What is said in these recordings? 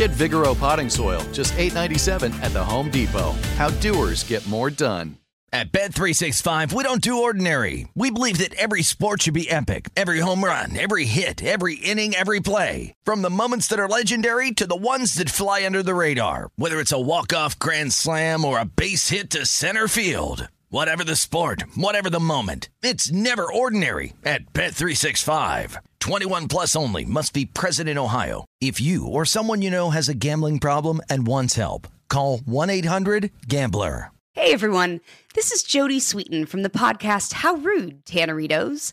Get Vigoro potting soil, just $8.97 at the Home Depot. How doers get more done. At Bet 365, we don't do ordinary. We believe that every sport should be epic. Every home run, every hit, every inning, every play. From the moments that are legendary to the ones that fly under the radar. Whether it's a walk-off grand slam or a base hit to center field. Whatever the sport, whatever the moment, it's never ordinary at Bet365. 21 plus only must be present in Ohio. If you or someone you know has a gambling problem and wants help, call 1-800-GAMBLER. Hey everyone, this is Jodie Sweetin from the podcast How Rude, Tanneritos.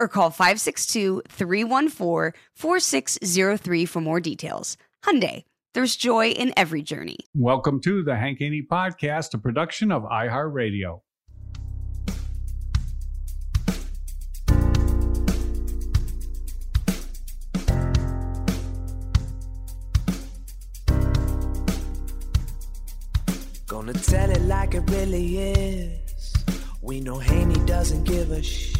or call 562-314-4603 for more details. Hyundai, there's joy in every journey. Welcome to the Hank Haney Podcast, a production of iHeartRadio. Gonna tell it like it really is. We know Haney doesn't give a shh.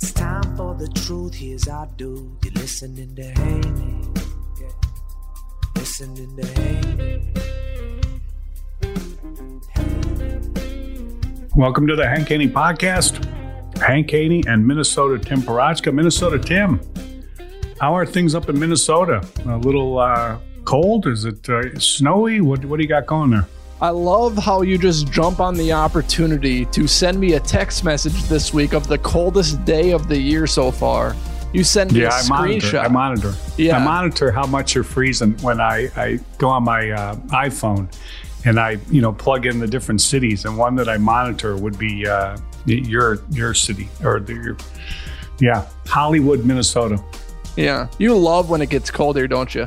It's time for the truth. Here's our dude. You're listening to Haney. Listening to Haney. Welcome to the Hank Haney Podcast. Hank Haney and Minnesota Tim Parochka. Minnesota Tim, how are things up in Minnesota? A little uh, cold? Is it uh, snowy? What, what do you got going there? I love how you just jump on the opportunity to send me a text message this week of the coldest day of the year so far. You send me Yeah, a I monitor. screenshot. I monitor. Yeah. I monitor how much you're freezing when I, I go on my uh, iPhone and I, you know, plug in the different cities. And one that I monitor would be uh, your your city or the, your, yeah, Hollywood, Minnesota. yeah, you love when it gets colder, don't you?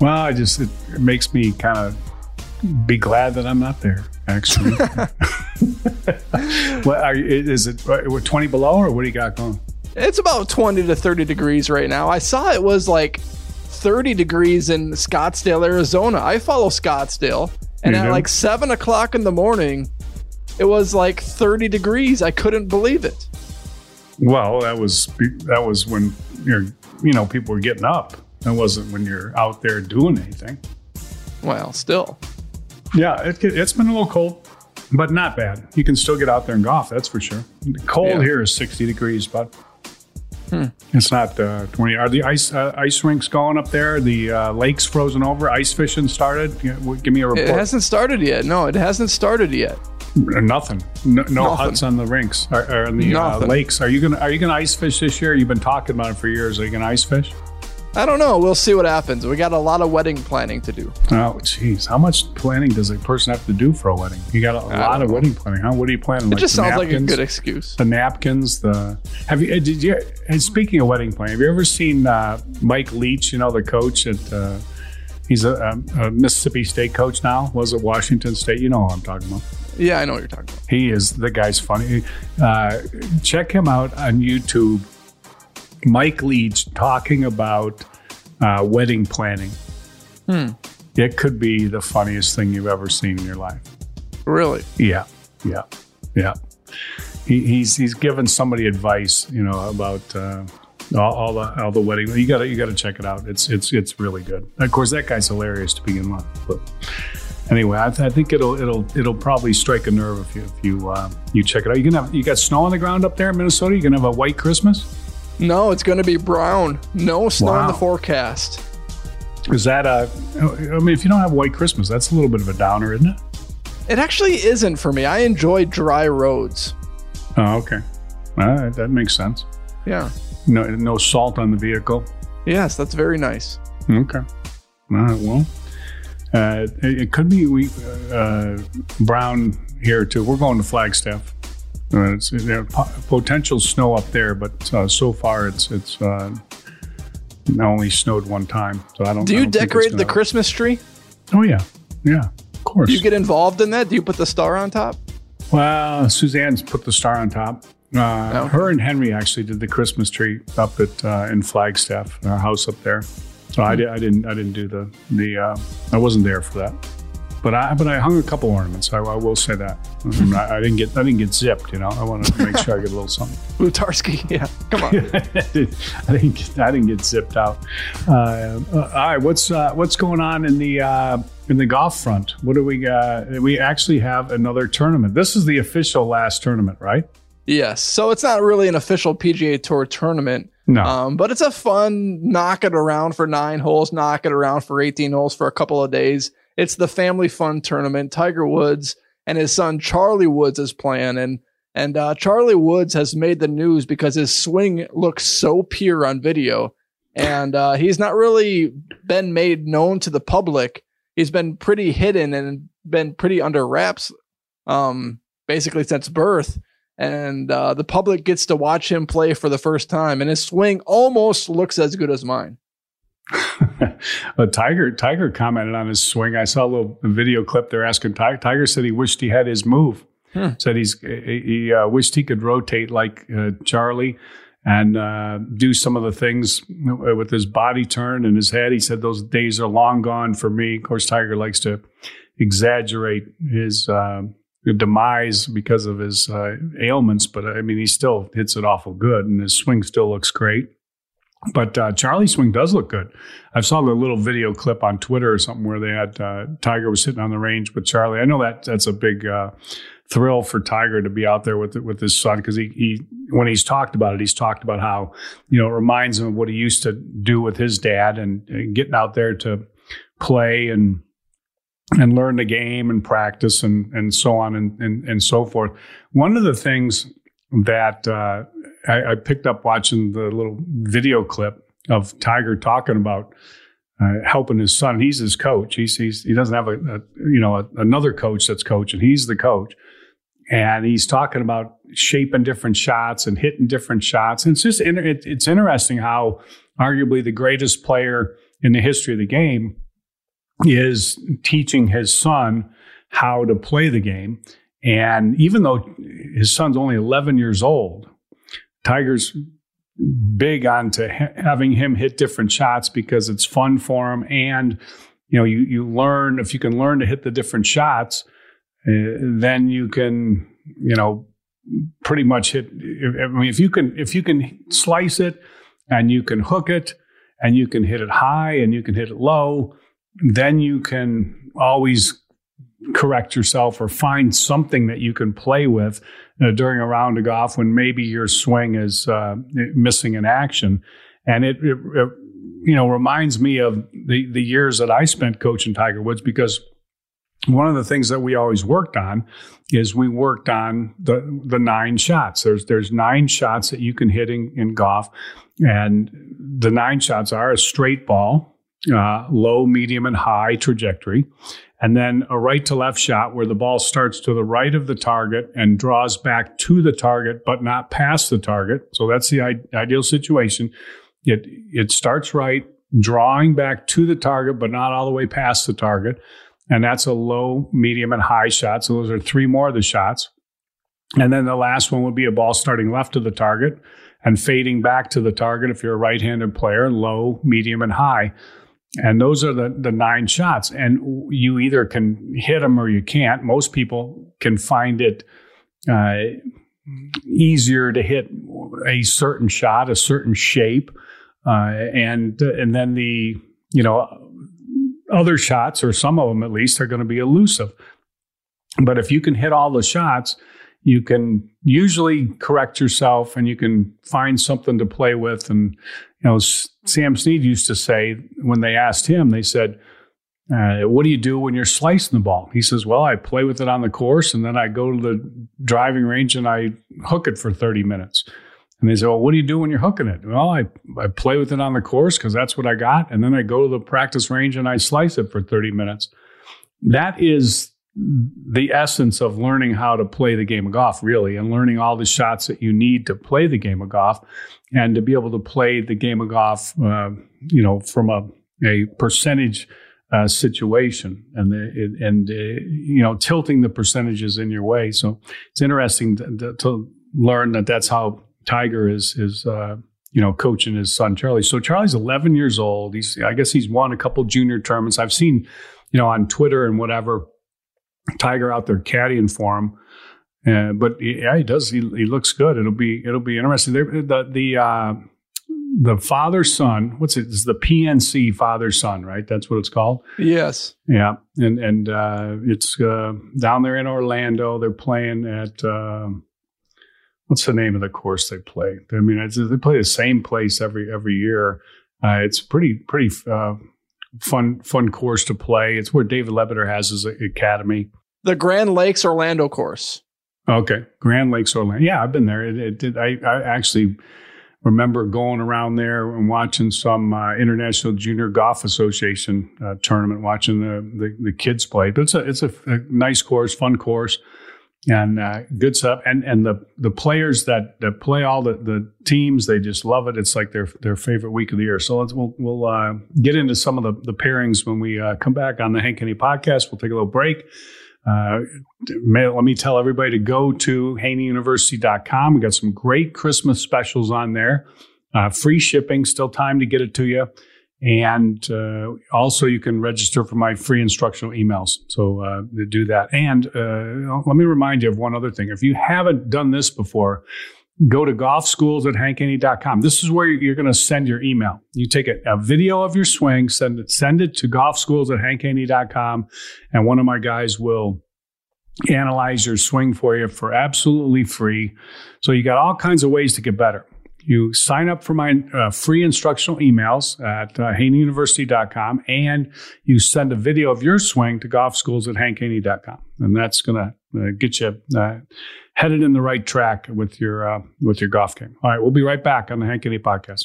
Well, I just it, it makes me kind of be glad that I'm not there. Actually, what are you, is it? Twenty below, or what do you got going? It's about 20 to 30 degrees right now. I saw it was like 30 degrees in Scottsdale, Arizona. I follow Scottsdale, and You at like seven o'clock in the morning, it was like 30 degrees. I couldn't believe it. Well, that was that was when you're you know people were getting up. That wasn't when you're out there doing anything. Well, still. Yeah, it, it's been a little cold, but not bad. You can still get out there and golf. That's for sure. The cold Yeah. here is 60 degrees, but it's not uh, 20. Are the ice uh, ice rinks going up there? The uh, lakes frozen over? Ice fishing started? Give me a report. It hasn't started yet. No, it hasn't started yet. Nothing. No, no Nothing. huts on the rinks or, or on the uh, lakes. Are you gonna Are you gonna ice fish this year? You've been talking about it for years. Are you gonna ice fish? I don't know. We'll see what happens. We got a lot of wedding planning to do. Oh, jeez. How much planning does a person have to do for a wedding? You got a lot of know. wedding planning, huh? What are you planning? It just the sounds like a good excuse. the napkins, the have you did you and speaking of wedding planning, have you ever seen uh, Mike Leach, you know, the coach at uh, he's a, um, a Mississippi State coach now, was at Washington State. You know what I'm talking about. Yeah, I know what you're talking about. He is the guy's funny. Uh, check him out on YouTube. Mike Leach talking about uh, wedding planning. It could be the funniest thing you've ever seen in your life. Really? Yeah, yeah, yeah. he, he's he's given somebody advice, you know, about uh, all, all the all the wedding. You got to you got to check it out. It's it's it's really good. Of course, that guy's hilarious to begin with. But anyway, I, th- I think it'll it'll it'll probably strike a nerve if you if you uh, you check it out. You can have you got snow on the ground up there in Minnesota. You can have a white Christmas. No, it's going to be brown. No snow in the forecast. Is that a? I mean, if you don't have white Christmas, that's a little bit of a downer, isn't it? It actually isn't for me. I enjoy dry roads. Oh, okay. All right, that makes sense. Yeah. No, no salt on the vehicle. Yes, that's very nice. Okay. All right. Well, uh, it, it could be we uh, brown here too. We're going to Flagstaff. Uh, there po- potential snow up there, but uh, so far it's it's uh, only snowed one time. So I don't. Do you don't decorate the Christmas tree? Oh yeah, yeah. Of course. Do you get involved in that? Do you put the star on top? Well, Suzanne's put the star on top. Uh, Oh. Her and Henry actually did the Christmas tree up at uh, in Flagstaff, our house up there. So I, did, I didn't I didn't do the the uh, I wasn't there for that. But I but I hung a couple ornaments. I, I will say that Um, I, I didn't get I didn't get zipped. You know, I wanted to make sure I get a little something. Lutarski, yeah. Come on. I didn't get, I didn't get zipped out. Uh, uh, all right, what's uh, what's going on in the uh, in the golf front? What do we uh, we actually have another tournament? This is the official last tournament, right? yes. So it's not really an official PGA Tour tournament, No. um, but it's a fun knock it around for nine holes, knock it around for 18 holes for a couple of days. It's the family fun tournament. Tiger Woods and his son Charlie Woods is playing, and and uh, Charlie Woods has made the news because his swing looks so pure on video, and uh, he's not really been made known to the public. He's been pretty hidden and been pretty under wraps, um, basically since birth. And uh, the public gets to watch him play for the first time, and his swing almost looks as good as mine. but Tiger Tiger commented on his swing. I saw a little video clip. They're asking Tiger. Tiger said he wished he had his move. Hmm. Said he's he he, uh, wished he could rotate like uh, Charlie and uh, do some of the things with his body turn and his head. He said those days are long gone for me. Of course, Tiger likes to exaggerate his uh, demise because of his uh, ailments, but I mean he still hits it awful good, and his swing still looks great. But uh, Charlie's swing does look good. I saw the little video clip on Twitter or something where they had uh, Tiger was sitting on the range with Charlie. I know that that's a big uh, thrill for Tiger to be out there with with his son because he, he when he's talked about it, he's talked about how you know it reminds him of what he used to do with his dad and, and getting out there to play and and learn the game and practice and and so on and and, and so forth. One of the things that uh, I, I picked up watching the little video clip of Tiger talking about uh, helping his son. He's his coach. He's, he's he doesn't have a, a you know a, another coach that's coaching. He's the coach, and he's talking about shaping different shots and hitting different shots. And it's just inter- it, it's interesting how arguably the greatest player in the history of the game is teaching his son how to play the game. And even though his son's only 11 years old, Tiger's big on to ha- having him hit different shots because it's fun for him. And, you know, you, you learn, if you can learn to hit the different shots, uh, then you can, you know, pretty much hit. I mean, if you can, if you can slice it and you can hook it and you can hit it high and you can hit it low, then you can always correct yourself or find something that you can play with uh, during a round of golf when maybe your swing is uh, missing in action. And it, it, it, you know, reminds me of the, the years that I spent coaching Tiger Woods because one of the things that we always worked on is we worked on the the nine shots. There's there's nine shots that you can hit in, in golf, and the nine shots are a straight ball, uh, low, medium, and high trajectory, and then a right to left shot where the ball starts to the right of the target and draws back to the target, but not past the target. So that's the ideal situation. It it starts right, drawing back to the target, but not all the way past the target. And that's a low, medium, and high shot. So those are three more of the shots. And then the last one would be a ball starting left of the target and fading back to the target if you're a right handed player, low, medium, and high. And those are the, the nine shots. And you either can hit them or you can't. Most people can find it uh, easier to hit a certain shot, a certain shape, uh, and and then the you know other shots or some of them at least are going to be elusive. But if you can hit all the shots, you can usually correct yourself and you can find something to play with. And you know, Sam Snead used to say when they asked him, they said uh, what do you do when you're slicing the ball? He says, Well, I play with it on the course and then I go to the driving range and I hook it for 30 minutes. And they say, Well, what do you do when you're hooking it? Well, I, I play with it on the course because that's what I got. And then I go to the practice range and I slice it for 30 minutes. That is the essence of learning how to play the game of golf, really, and learning all the shots that you need to play the game of golf and to be able to play the game of golf, uh, you know, from a, a percentage uh, situation and the, and uh, you know tilting the percentages in your way. So it's interesting to, to learn that that's how Tiger is is uh, you know coaching his son Charlie. So Charlie's 11 years old. He's I guess he's won a couple junior tournaments. I've seen you know on Twitter and whatever Tiger out there caddying for him. Uh, but yeah, he does. He, he looks good. It'll be it'll be interesting. the the uh, the father son. What's it? It's the PNC father son, right? That's what it's called. Yes. Yeah, and and uh, it's uh, down there in Orlando. They're playing at uh, what's the name of the course they play? I mean, they play the same place every every year. Uh, it's pretty pretty uh, fun fun course to play. It's where David Leadbetter has his academy. The Grande Lakes Orlando course. Okay, Grande Lakes Orlando. Yeah, I've been there. It, it did. I, I actually remember going around there and watching some uh, International Junior Golf Association uh, tournament, watching the, the, the kids play. But it's a it's a, a nice course, fun course, and uh, good stuff. And and the the players that that play all the, the teams, they just love it. It's like their their favorite week of the year. So let's we'll we'll uh, get into some of the the pairings when we uh, come back on the Hank podcast. We'll take a little break. Uh, may, let me tell everybody to go to haneyuniversity.com. We got some great Christmas specials on there. Uh, free shipping, still time to get it to you. And uh, also, you can register for my free instructional emails. So uh, do that. And uh, let me remind you of one other thing. If you haven't done this before, go to golfschools at. This is where you're going to send your email. You take a, a, video of your swing, send it, send it to golfschools at and one of my guys will analyze your swing for you for absolutely free. So you got all kinds of ways to get better. You sign up for my uh, free instructional emails at uh, haneyuniversity.com and you send a video of your swing to golfschools at hankhaney.com. And that's going to uh, get you uh, headed in the right track with your uh, with your golf game. All right, we'll be right back on the Hank Haney podcast.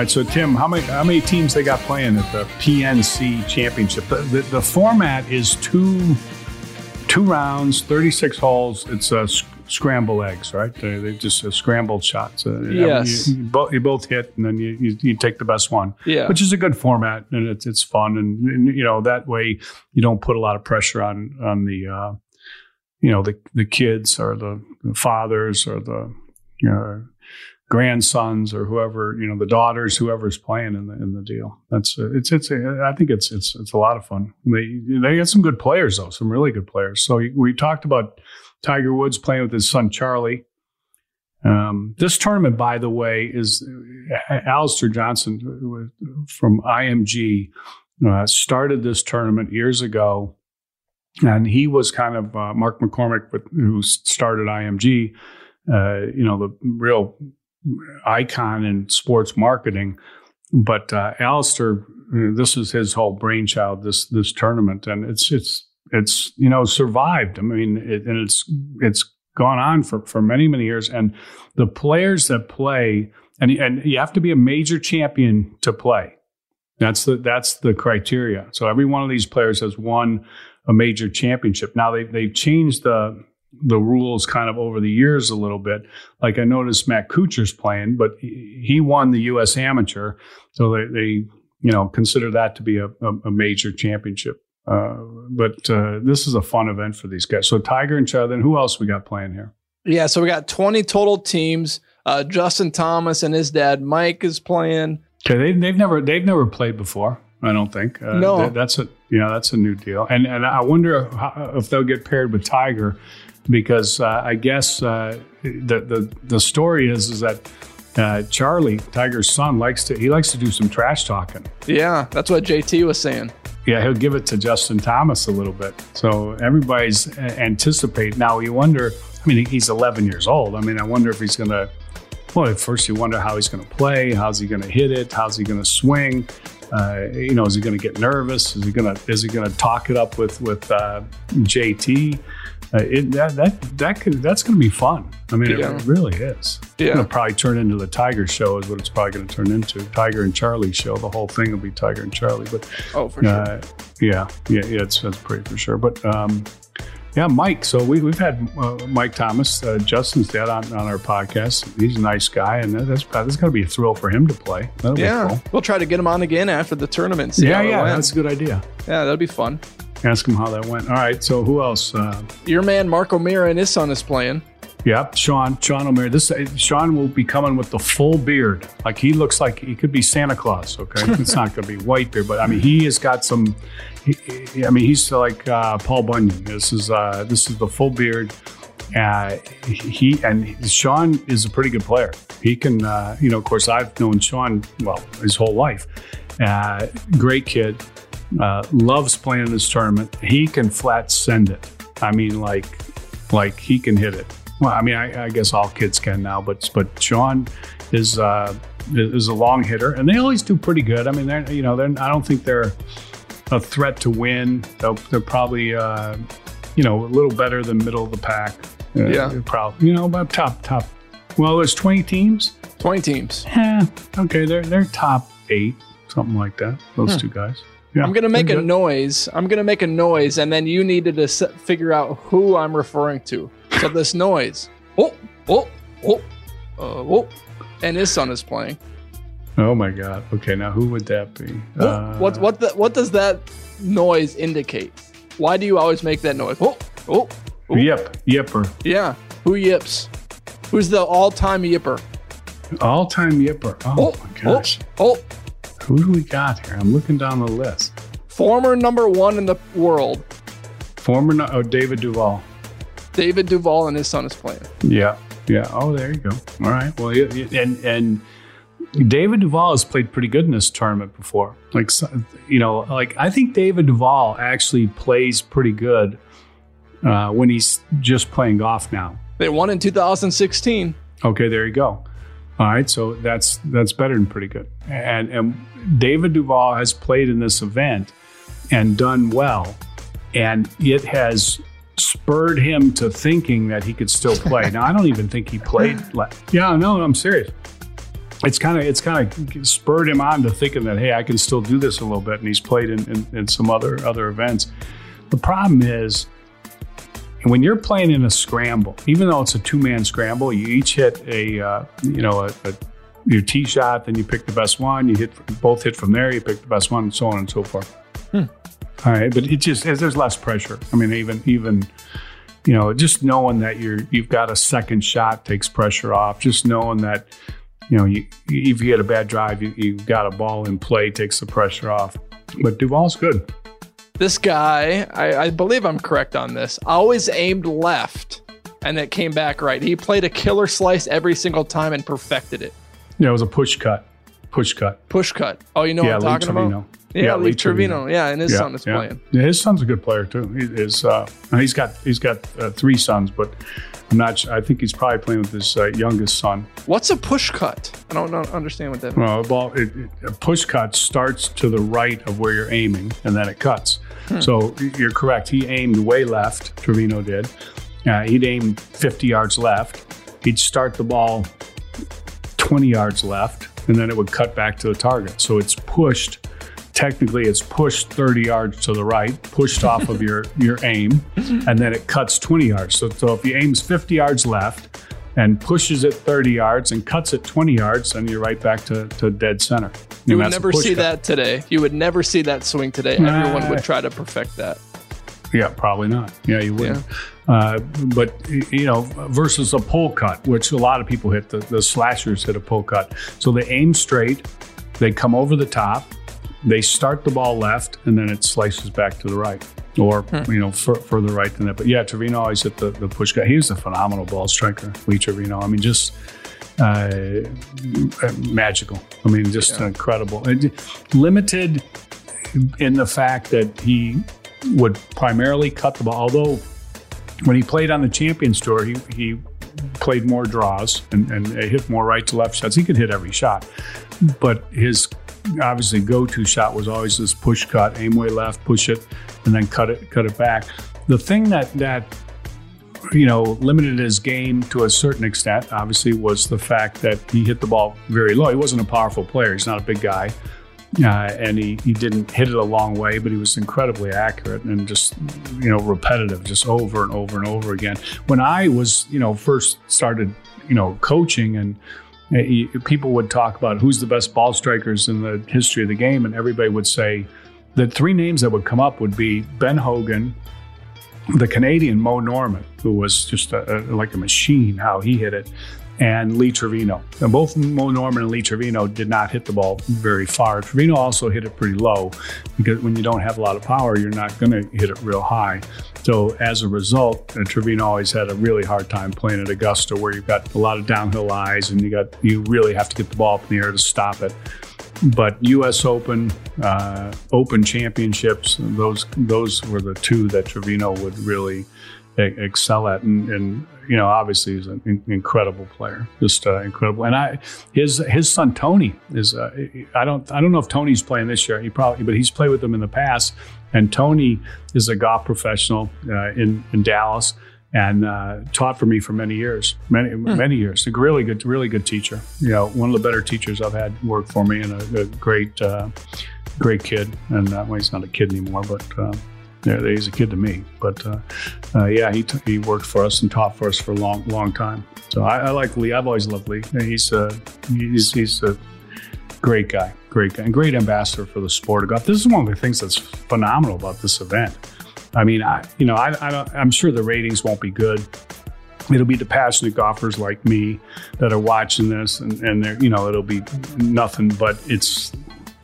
All right, so Tim, how many how many teams they got playing at the PNC Championship? The, the, the format is two two rounds, thirty six holes. It's a sc- scramble eggs, right? They, they just uh, scrambled shots. Uh, Yes. you, you, both, you both hit, and then you, you, you take the best one. Yeah. which is a good format, and it's it's fun, and, and, you know that way you don't put a lot of pressure on on the uh, you know the the kids or the, the fathers or the you know, grandsons or whoever you know the daughters whoever's playing in the in the deal. That's uh, it's it's uh, i think it's it's it's a lot of fun. They they got some good players though some really good players. So we talked about tiger woods playing with his son charlie. Um, this tournament by the way is uh, Alastair Johnston from img uh, started this tournament years ago. And he was kind of Mark McCormack with, who started img you know the real icon in sports marketing. But uh, Alastair, this is his whole brainchild. This this tournament, and it's it's it's you know survived. I mean, it, and it's it's gone on for for many many years. And the players that play, and and you have to be a major champion to play. That's the that's the criteria. So every one of these players has won a major championship. Now they they've changed the the rules kind of over the years a little bit. Like I noticed Matt Kuchar's playing, but he won the U.S. Amateur, so they, they you know consider that to be a, a, major championship. Uh, but uh, this is a fun event for these guys. So Tiger and Chad. Then who else we got playing here? Yeah, so we got 20 total teams. Uh, Justin Thomas and his dad Mike is playing. Okay, they, they've never they've never played before. I don't think. Uh, No. that- that's a you know that's a new deal, and and I wonder if they'll get paired with Tiger, because uh, I guess uh, the the the story is is that uh, Charlie Tiger's son likes to he likes to do some trash talking. Yeah, that's what JT was saying. Yeah, he'll give it to Justin Thomas a little bit. So everybody's anticipate now. You wonder. I mean, he's 11 years old. I mean, I wonder if he's going to. Well, at first you wonder how he's going to play. How's he going to hit it? How's he going to swing? Uh, you know, is he going to get nervous? Is he going to is he going to talk it up with with uh, JT? Uh, it, that that that could that's going to be fun. I mean, Yeah. it really is. It's Yeah. going to probably turn into the Tiger Show is what it's probably going to turn into. Tiger and Charlie show. The whole thing will be Tiger and Charlie. But Oh, for sure. uh, yeah, yeah, yeah, it's that's pretty for sure. But um, yeah, Mike. So we we've had uh, Mike Thomas, uh, Justin's dad, on, on our podcast. He's a nice guy, and that's that's going to be a thrill for him to play. That'll yeah, be cool. we'll try to get him on again after the tournament. Yeah, yeah, that's a good idea. yeah, that'll be fun. Ask him how that went. All right. So who else? Uh, Your man Mark O'Meara and his son is playing. Yep, Sean. Sean O'Meara. This uh, Sean will be coming with the full beard. Like he looks like he could be Santa Claus. Okay, it's not going to be white beard, but I mean he has got some. He, he- I mean he's like uh, Paul Bunyan. This is uh, this is the full beard. Uh, he and Sean is a pretty good player. He can, uh, you know, of course I've known Sean well his whole life. Uh, great kid. Uh, loves playing in this tournament. He can flat send it. I mean, like, like he can hit it. Well, I mean, I, I guess all kids can now, but but Sean is uh, is a long hitter, and they always do pretty good. I mean, they're you know, they're I don't think they're a threat to win. They'll, they're probably uh, you know a little better than middle of the pack. Uh, Yeah. probably you know about top top. Well, there's 20 teams. 20 teams. Yeah, okay, they're they're top eight, something like that. Those two guys. Yeah, I'm gonna make a noise. I'm gonna make a noise, and then you needed to s- figure out who I'm referring to. So this noise. Oh, oh, uh, oh. And his son is playing. Oh my God. Okay, now who would that be? Uh, what what the, what does that noise indicate? Why do you always make that noise? Oh, oh, oh. Yip, Yipper. yeah. Who yips? Who's the all-time yipper? All time Yipper. Oh, my gosh. Oh, Who do we got here? I'm looking down the list. former number one in the world, Former no- oh, David Duval. David Duval, and his son is playing. Yeah, yeah. Oh, there you go. All right. Well, yeah, yeah, and and David Duval has played pretty good in this tournament before. Like, you know, like I think David Duval actually plays pretty good uh, when he's just playing golf now. They won in 2016. Okay, there you go. All right, so that's that's better than pretty good. And and David Duval has played in this event and done well, and it has spurred him to thinking that he could still play. now I don't even think he played. le- Yeah, no, I'm serious. It's kind of it's kind of spurred him on to thinking that hey, I can still do this a little bit, and he's played in, in, in some other other events. The problem is and when you're playing in a scramble, even though it's a two man scramble, you each hit a, uh, you know, a, a, your tee shot, then you pick the best one, you hit both hit from there, you pick the best one, and so on and so forth. All right, but it just there's less pressure. I mean, even even you know, just knowing that you're you've got a second shot takes pressure off. Just knowing that you know, you, if you get a bad drive, you, you've got a ball in play takes the pressure off. But Duval's good. This guy, I, I believe I'm correct on this, always aimed left and it came back right. He played a killer slice every single time and perfected it. Yeah, it was a push cut, push cut. Push cut. Oh, you know yeah, what I'm Lee talking Trevino. about? Yeah, Lee Trevino. Yeah, and his Yeah, son is yeah. playing. Yeah, his son's a good player too. He is. Uh, he's got he's got uh, three sons, but I'm not. I think he's probably playing with his uh, youngest son. What's a push cut? I don't know, understand what that means. Well, it, it, a push cut starts to the right of where you're aiming, and then it cuts. Hmm. So you're correct. He aimed way left. Trevino did. Uh, he'd aim 50 yards left. He'd start the ball 20 yards left, and then it would cut back to the target. So it's pushed. Technically, it's pushed 30 yards to the right, pushed off of your your aim, and then it cuts 20 yards. So, so if he aims 50 yards left and pushes it 30 yards and cuts it 20 yards, then you're right back to, to dead center. You And would never see cut. that today. You would never see that swing today. Nah. Everyone would try to perfect that. Yeah, probably not. Yeah, you wouldn't. Uh, but you know, versus a pull cut, which a lot of people hit. The, the slashers hit a pull cut, so they aim straight, they come over the top, they start the ball left, and then it slices back to the right, or you know, fur further right than that. But yeah, Trevino always hit the, the push guy He was a phenomenal ball striker, Lee Trevino. I mean, just. Uh, magical. I mean, just incredible. And limited in the fact that he would primarily cut the ball. Although when he played on the Champions Tour, he, he played more draws and, and hit more right to left shots. He could hit every shot, but his obviously go-to shot was always this push cut, aim way left, push it, and then cut it cut it back. The thing that that you know limited his game to a certain extent, obviously, was the fact that he hit the ball very low. He wasn't a powerful player. He's not a big guy. Uh, and he, he didn't hit it a long way, but he was incredibly accurate and just, you know, repetitive, just over and over and over again. When I was, you know, first started, you know, coaching and Eh, people would talk about who's the best ball strikers in the history of the game, and everybody would say the three names that would come up would be Ben Hogan, the Canadian Moe Norman, who was just a, a, like a machine how he hit it, and Lee Trevino. And both Moe Norman and Lee Trevino did not hit the ball very far. Trevino also hit it pretty low because when you don't have a lot of power, you're not going to hit it real high. So as a result, uh, Trevino always had a really hard time playing at Augusta, where you've got a lot of downhill lies and you got you really have to get the ball up in the air to stop it but U.S. Open, uh, Open Championships, those those were the two that Trevino would really excel at, and, and you know, obviously he's an in- incredible player, just uh, incredible. And I, his his son Tony is, uh, I don't I don't know if Tony's playing this year. He probably, but he's played with them in the past. And Tony is a golf professional uh, in in Dallas. And uh, taught for me for many years, many many years. A really good, really good teacher. You know, one of the better teachers I've had work for me, and a, a great, uh, great kid. And uh, well, he's not a kid anymore, but uh, Yeah, he's a kid to me, but uh, uh, yeah, he t- he worked for us and taught for us for a long long time. So I, I like Lee. I've always loved Lee. He's uh, he's he's a great guy, great guy, and great ambassador for the sport of golf. This is one of the things that's phenomenal about this event. I mean, I you know I, I don't, I'm sure the ratings won't be good. It'll be the passionate golfers like me that are watching this, and, and they're you know it'll be nothing but it's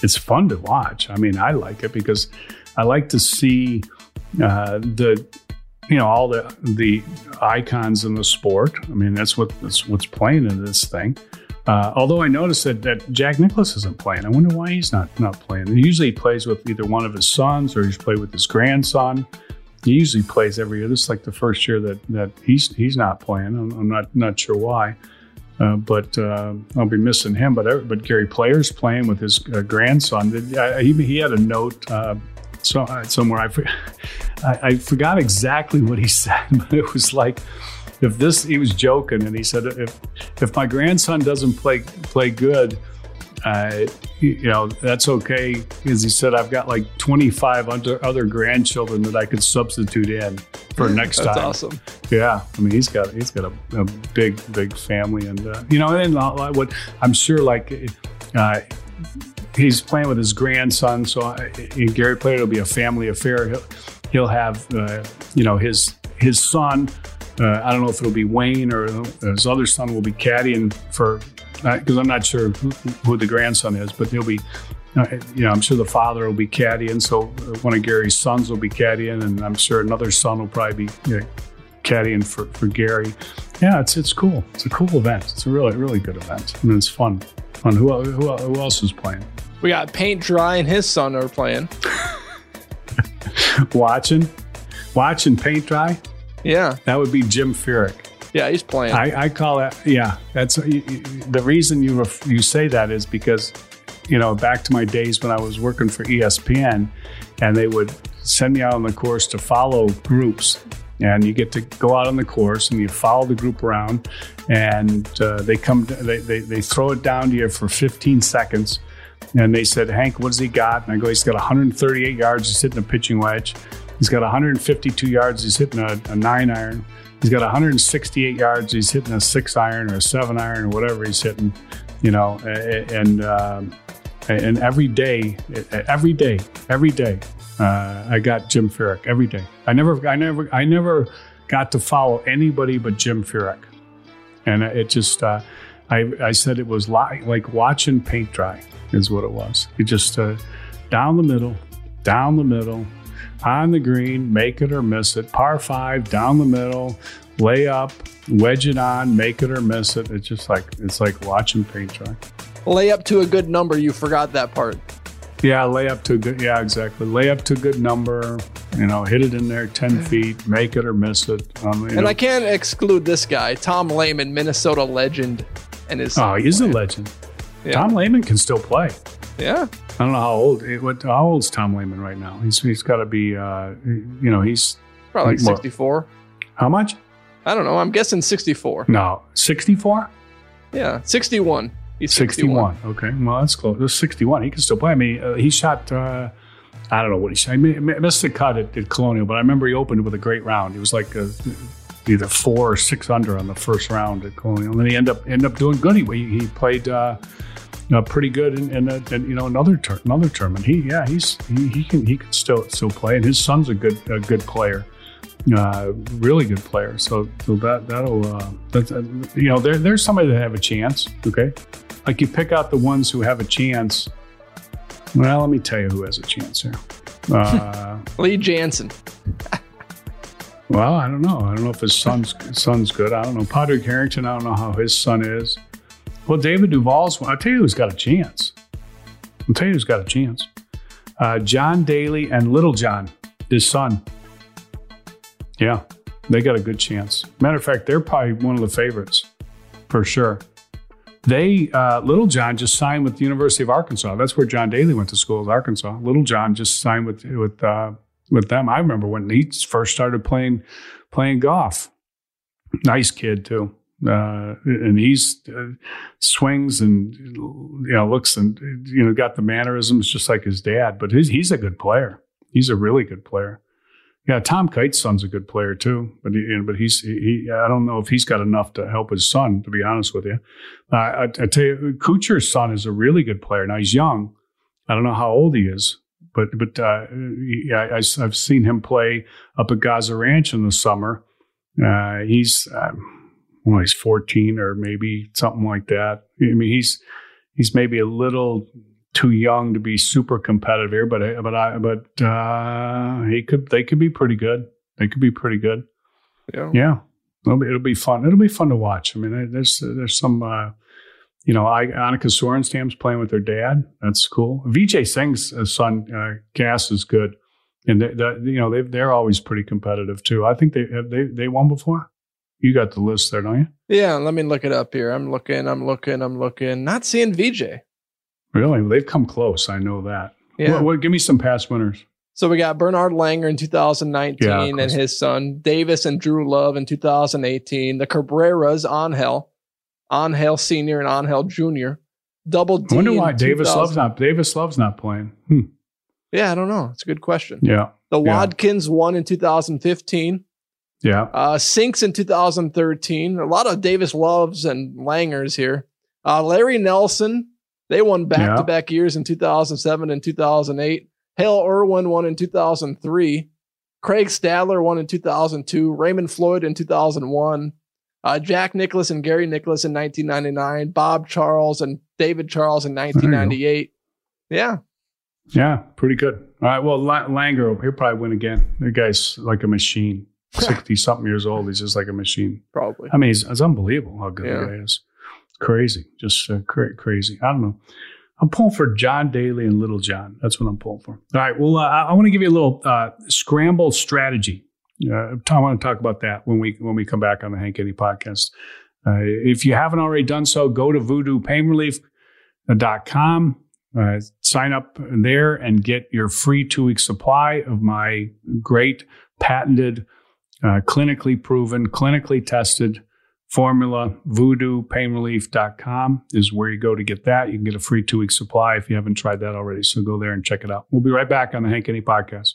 it's fun to watch. I mean, I like it because I like to see uh, the you know all the the icons in the sport. I mean, that's what that's what's playing in this thing. Uh, although I noticed that, that Jack Nicklaus isn't playing. I wonder why he's not not playing. He usually plays with either one of his sons or he's played with his grandson. He usually plays every year. This is like the first year that that he's he's not playing. I'm, I'm not not sure why. Uh, but uh, I'll be missing him. But but Gary Player's playing with his uh, grandson. Did- He, he had a note uh, so, uh, somewhere. I, I, I forgot exactly what he said, but it was like if this. He was joking, and he said if if my grandson doesn't play play good. Uh, you know that's okay because he said I've got like 25 other other grandchildren that I could substitute in for next That's time. That's awesome. Yeah, I mean he's got he's got a, a big big family, and uh, you know, and what I'm sure like uh, he's playing with his grandson, so I, Gary played it'll be a family affair. He'll he'll have uh, you know his his son. Uh, I don't know if it'll be Wayne or his other son will be caddying for because I'm not sure who, who the grandson is, but he'll be. Uh, you know, I'm sure the father will be caddying, so uh, one of Gary's sons will be caddying, and I'm sure another son will probably be you know, caddying for, for Gary. Yeah, it's it's cool. It's a cool event. It's a really really good event. I mean, it's fun. Fun. Who who, who else is playing? We got Paint Dry and his son are playing. Watching, watching paint dry. Yeah, That would be Jim Furyk. yeah, he's playing. I, I call that. Yeah, that's you, you- the reason you ref, you say that is because you know back to my days when I was working for ESPN, and they would send me out on the course to follow groups. And you get to go out on the course and you follow the group around, and uh, they come, they, they, they throw it down to you for 15 seconds. And they said, Hank, what does he got? And I go, he's got 138 yards. He's hitting a pitching wedge. He's got 152 yards. He's hitting a, a nine iron. He's got 168 yards. He's hitting a six iron or a seven iron or whatever he's hitting, you know. And um, and every day, every day, every day, uh, I got Jim Furyk every day. I never, I never, I never got to follow anybody but Jim Furyk, and it just, uh, I, I said it was like watching paint dry is what it was. You just uh, down the middle, down the middle, on the green, make it or miss it. Par five, down the middle, lay up, wedge it on, make it or miss it. It's just like it's like watching paint dry. Lay up to a good number. You forgot that part. Yeah, lay up to a good. Yeah, exactly. Lay up to a good number. You know, hit it in there ten feet, make it or miss it. Um, And know. I can't exclude this guy, Tom Lehman, Minnesota legend, and his. oh, he's a legend. Yeah. Tom Lehman can still play. Yeah, I don't know how old. eh, What how old's Tom Lehman right now? He's he's got to be. Uh, you know, he's probably like 64. how much? I don't know. I'm guessing 64. No, sixty four. Yeah, 61. He's 61. 61. Okay, well that's close. That's 61. He can still play. I mean, uh, he shot. Uh, I don't know what he shot. Mi- missed the cut at, at Colonial, but I remember he opened with a great round. He was like a, either four or six under on the first round at Colonial, and then he ended up ended up doing good. He he played. Uh, uh, pretty good in, in, a, in you know another tur- another tournament. He yeah he's he, he can he can still still play, and his son's a good a good player, uh, really good player. So so that that'll uh, that's uh, you know there there's somebody that have a chance. Okay, like you pick out the ones who have a chance. Well, let me tell you who has a chance here. Uh, Lee Janzen. well, I don't know. I don't know if his son's son's good. I don't know. Padraig Harrington. I don't know how his son is. Well, David Duval's. I'll tell you who's got a chance. I'll tell you who's got a chance. Uh, John Daly and Little John, his son. Yeah, they got a good chance. Matter of fact, they're probably one of the favorites for sure. They uh, Little John just signed with the University of Arkansas. That's where John Daly went to school, is Arkansas. Little John just signed with with uh, with them. I remember when he first started playing playing golf. Nice kid too, uh, and he's uh, swings and you know looks and you know got the mannerisms just like his dad. But he's he's a good player. He's a really good player. Yeah, Tom Kite's son's a good player too, but he, but he's he. I don't know if he's got enough to help his son. To be honest with you, uh, I, I tell you, Kuchar's son is a really good player. Now he's young. I don't know how old he is, but but uh, yeah, I, I've seen him play up at Gozzer Ranch in the summer. Uh, he's um, well, he's fourteen or maybe something like that. I mean, he's he's maybe a little too young to be super competitive here, but but I but uh, he could they could be pretty good. They could be pretty good. Yeah. Yeah, it'll be, it'll be fun. It'll be fun to watch. I mean, there's there's some. You know, I, Annika Sorenstam's playing with her dad. That's cool. Vijay Singh's uh, son, uh, Qass, is good, and they, they, you know they they're always pretty competitive too. I think they have they they won before. You got the list there, don't you? Yeah, let me look it up here. I'm looking, I'm looking, I'm looking. Not seeing VJ. Really? They've come close. I know that. Yeah. What, what, give me some past winners. So we got Bernard Langer in 2019 Yeah, and his son Davis and Dru Love in 2018. The Cabreras, Angel, Angel Senior and Angel Junior. Double D. I wonder why Davis Love's not Davis Love's not playing. Hmm. Yeah, I don't know. It's a good question. Yeah. The Yeah. Wadkins won in 2015. Yeah. Uh, Cinks in 2013. A lot of Davis Loves and Langers here. Uh, Larry Nelson, they won back to back years in 2007 and 2008. Hale Irwin won in 2003. Craig Stadler won in 2002. Raymond Floyd in 2001. Uh, Jack Nicklaus and Gary Nicklaus in 1999. Bob Charles and David Charles in 1998. Yeah. Yeah. Pretty good. All right. Well, La- Langer, he'll probably win again. The guy's like a machine. 60 something years old. He's just like a machine. Probably. I mean, it's, it's unbelievable how good Yeah. the guy is. Crazy. Just uh, cra- crazy. I don't know. I'm pulling for John Daly and Little John. That's what I'm pulling for. All right. Well, uh, I, I want to give you a little uh, scramble strategy. Uh, I want to talk about that when we when we come back on the Hank Haney podcast. Uh, if you haven't already done so, go to voodoopainrelief.com, uh, sign up there, and get your free two week supply of my great patented, uh, clinically proven, clinically tested formula. Voodoopainrelief.com is where you go to get that. You can get a free two week supply if you haven't tried that already. So go there and check it out. We'll be right back on the Hank Haney podcast.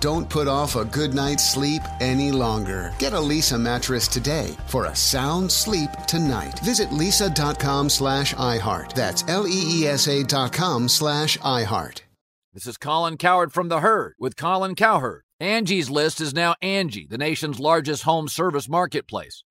Don't put off a good night's sleep any longer. Get a Leesa mattress today for a sound sleep tonight. Visit leesa.com slash iHeart. That's L E E S A dot com slash iHeart. This is Colin Cowherd from The Herd with Colin Cowherd. Angie's List is now Angie, the nation's largest home service marketplace.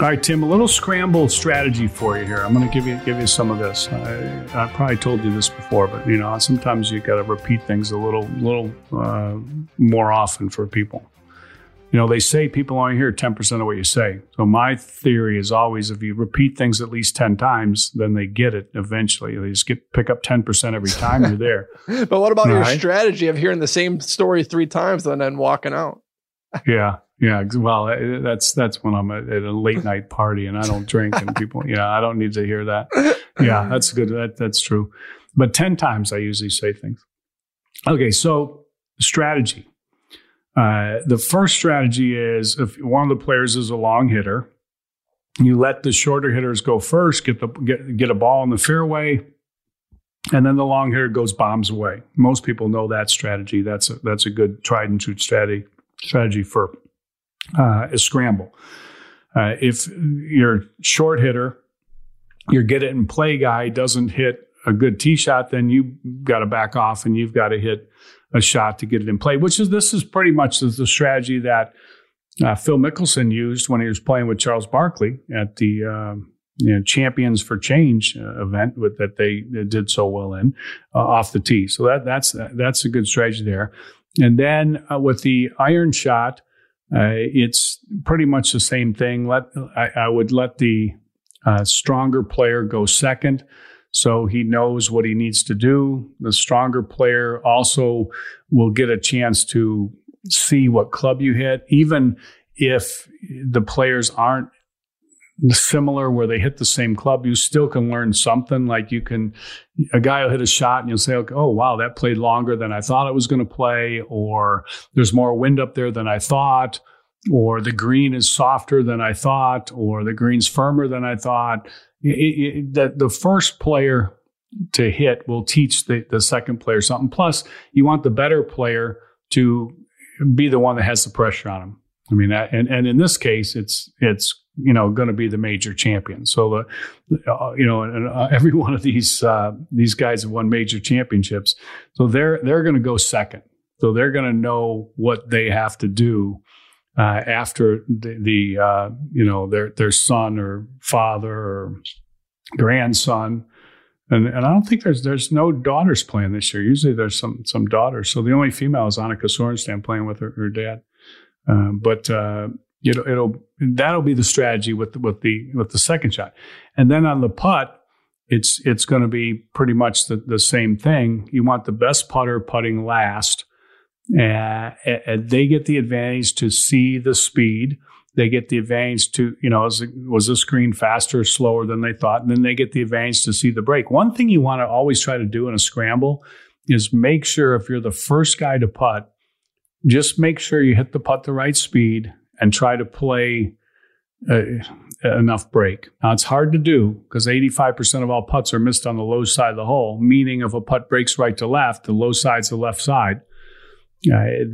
All right, Tim, a little scramble strategy for you here. I'm going to give you give you some of this. I, I probably told you this before, but you know, sometimes you got to repeat things a little little uh, more often for people. You know, they say people only hear 10% of what you say. So my theory is always if you repeat things at least 10 times, then they get it eventually. They just get pick up 10% every time you're there. But what about All your right. strategy of hearing the same story three times and then walking out? Yeah, yeah. Well, uh, that's that's when I'm at, a late night party and I don't drink, and people, yeah, I don't need to hear that. Yeah, that's good. That that's true. But ten times I usually say things. Okay, so strategy. Uh, the first strategy is if one of the players is a long hitter, you let the shorter hitters go first, get the get get a ball in the fairway, and then the long hitter goes bombs away. Most people know that strategy. That's a, that's a good tried and true strategy strategy for uh, a scramble. Uh, if your short hitter, your get it and play guy doesn't hit a good tee shot, then you've got to back off and you've got to hit a shot to get it in play. Which is this is pretty much the, strategy that uh, Phil Mickelson used when he was playing with Charles Barkley at the um, you know, Champions for Change uh, event with, that they did so well in uh, off the tee. So that that's that's a good strategy there. And then uh, with the iron shot, uh, it's pretty much the same thing. Let I, I would let the uh, stronger player go second, so he knows what he needs to do. The stronger player also will get a chance to see what club you hit, even if the players aren't similar where they hit the same club you still can learn something. Like you can a guy will hit a shot and you'll say okay, oh wow that played longer than i thought it was going to play or there's more wind up there than i thought or the green is softer than i thought or the green's firmer than i thought. The, the first player to hit will teach the, the second player something. Plus you want the better player to be the one that has the pressure on him. I mean, and and in this case, it's it's you know going to be the major champion. So the uh, you know and, uh, every one of these uh, these guys have won major championships, so they're they're going to go second. So they're going to know what they have to do uh, after the, the uh, you know their their son or father or grandson. And, and I don't think there's there's no daughters playing this year. Usually there's some some daughters. So the only female is Annika Sorenstam playing with her, her dad. Um, but know, it'll that'll be the strategy with the, with the with the second shot, and then on the putt, it's it's going to be pretty much the, the same thing. You want the best putter putting last, uh, and they get the advantage to see the speed. They get the advantage to you know is, was this green faster or slower than they thought, and then they get the advantage to see the break. One thing you want to always try to do in a scramble is make sure if you're the first guy to putt just make sure you hit the putt the right speed and try to play uh, enough break. Now it's hard to do because 85% of all putts are missed on the low side of the hole, meaning if a putt breaks right to left, the low side's the left side. Uh,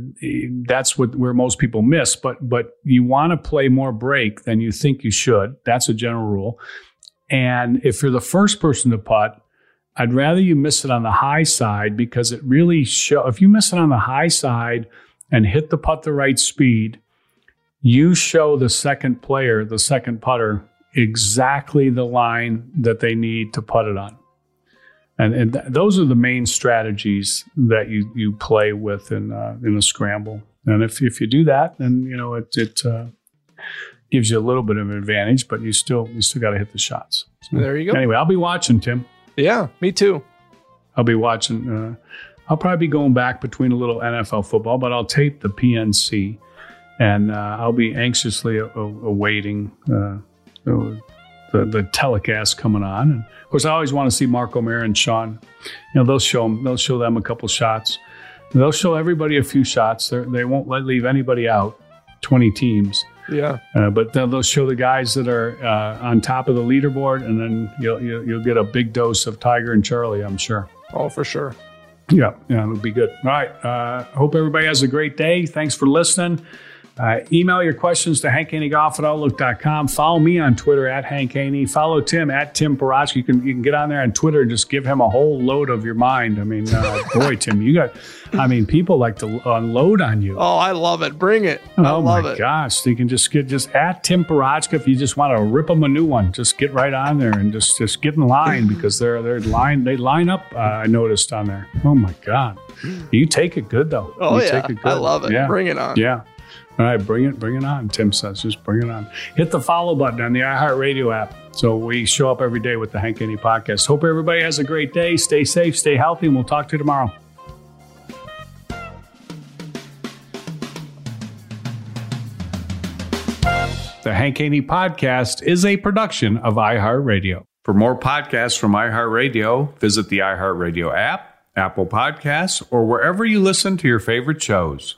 that's what where most people miss, but but you want to play more break than you think you should. That's a general rule. And if you're the first person to putt, I'd rather you miss it on the high side because it really show if you miss it on the high side and hit the putt the right speed, you show the second player, the second putter, exactly the line that they need to put it on. And, and th- those are the main strategies that you, you play with in uh, in a scramble. And if, if you do that, then you know it it uh, gives you a little bit of an advantage, but you still you still got to hit the shots. So There you go. Anyway, I'll be watching Tim. Yeah, me too. I'll be watching. Uh, I'll probably be going back between a little NFL football, but I'll tape the PNC, and uh, I'll be anxiously a- a- awaiting uh, the, the the telecast coming on. And of course, I always want to see Mark O'Meara and Sean. You know, they'll show them. They'll show them a couple shots. They'll show everybody a few shots. They're, they won't let leave anybody out. Twenty teams. Yeah. Uh, but they'll, they'll show the guys that are uh, on top of the leaderboard, and then you'll, you'll you'll get a big dose of Tiger and Charlie. I'm sure. Oh, for sure. Yeah, yeah, it'll be good. All right. Uh, hope everybody has a great day. Thanks for listening. Uh, email your questions to hankhaney.golf at outlook.com. Follow me on Twitter at Hank Haney. Follow Tim at Tim Parochka. You can, you can get on there on Twitter and just give him a whole load of your mind. I mean, uh, boy, Tim, you got, I mean, people like to unload on you. Oh, I love it. Bring it. I Oh love my it. gosh! You can just get just at Tim Parochka if you just want to rip them a new one. Just get right on there and just just get in line because they're they're line they line up. Uh, I noticed on there. Oh my god! You take it good though. Oh, You yeah. take it I love it. Yeah. Bring it on. Yeah. All right, bring it, bring it on. Tim says, just bring it on. Hit the follow button on the iHeartRadio app. So we show up every day with the Hank Haney podcast. Hope everybody has a great day. Stay safe, stay healthy, and we'll talk to you tomorrow. The Hank Haney Podcast is a production of iHeartRadio. For more podcasts from iHeartRadio, visit the iHeartRadio app, Apple Podcasts, or wherever you listen to your favorite shows.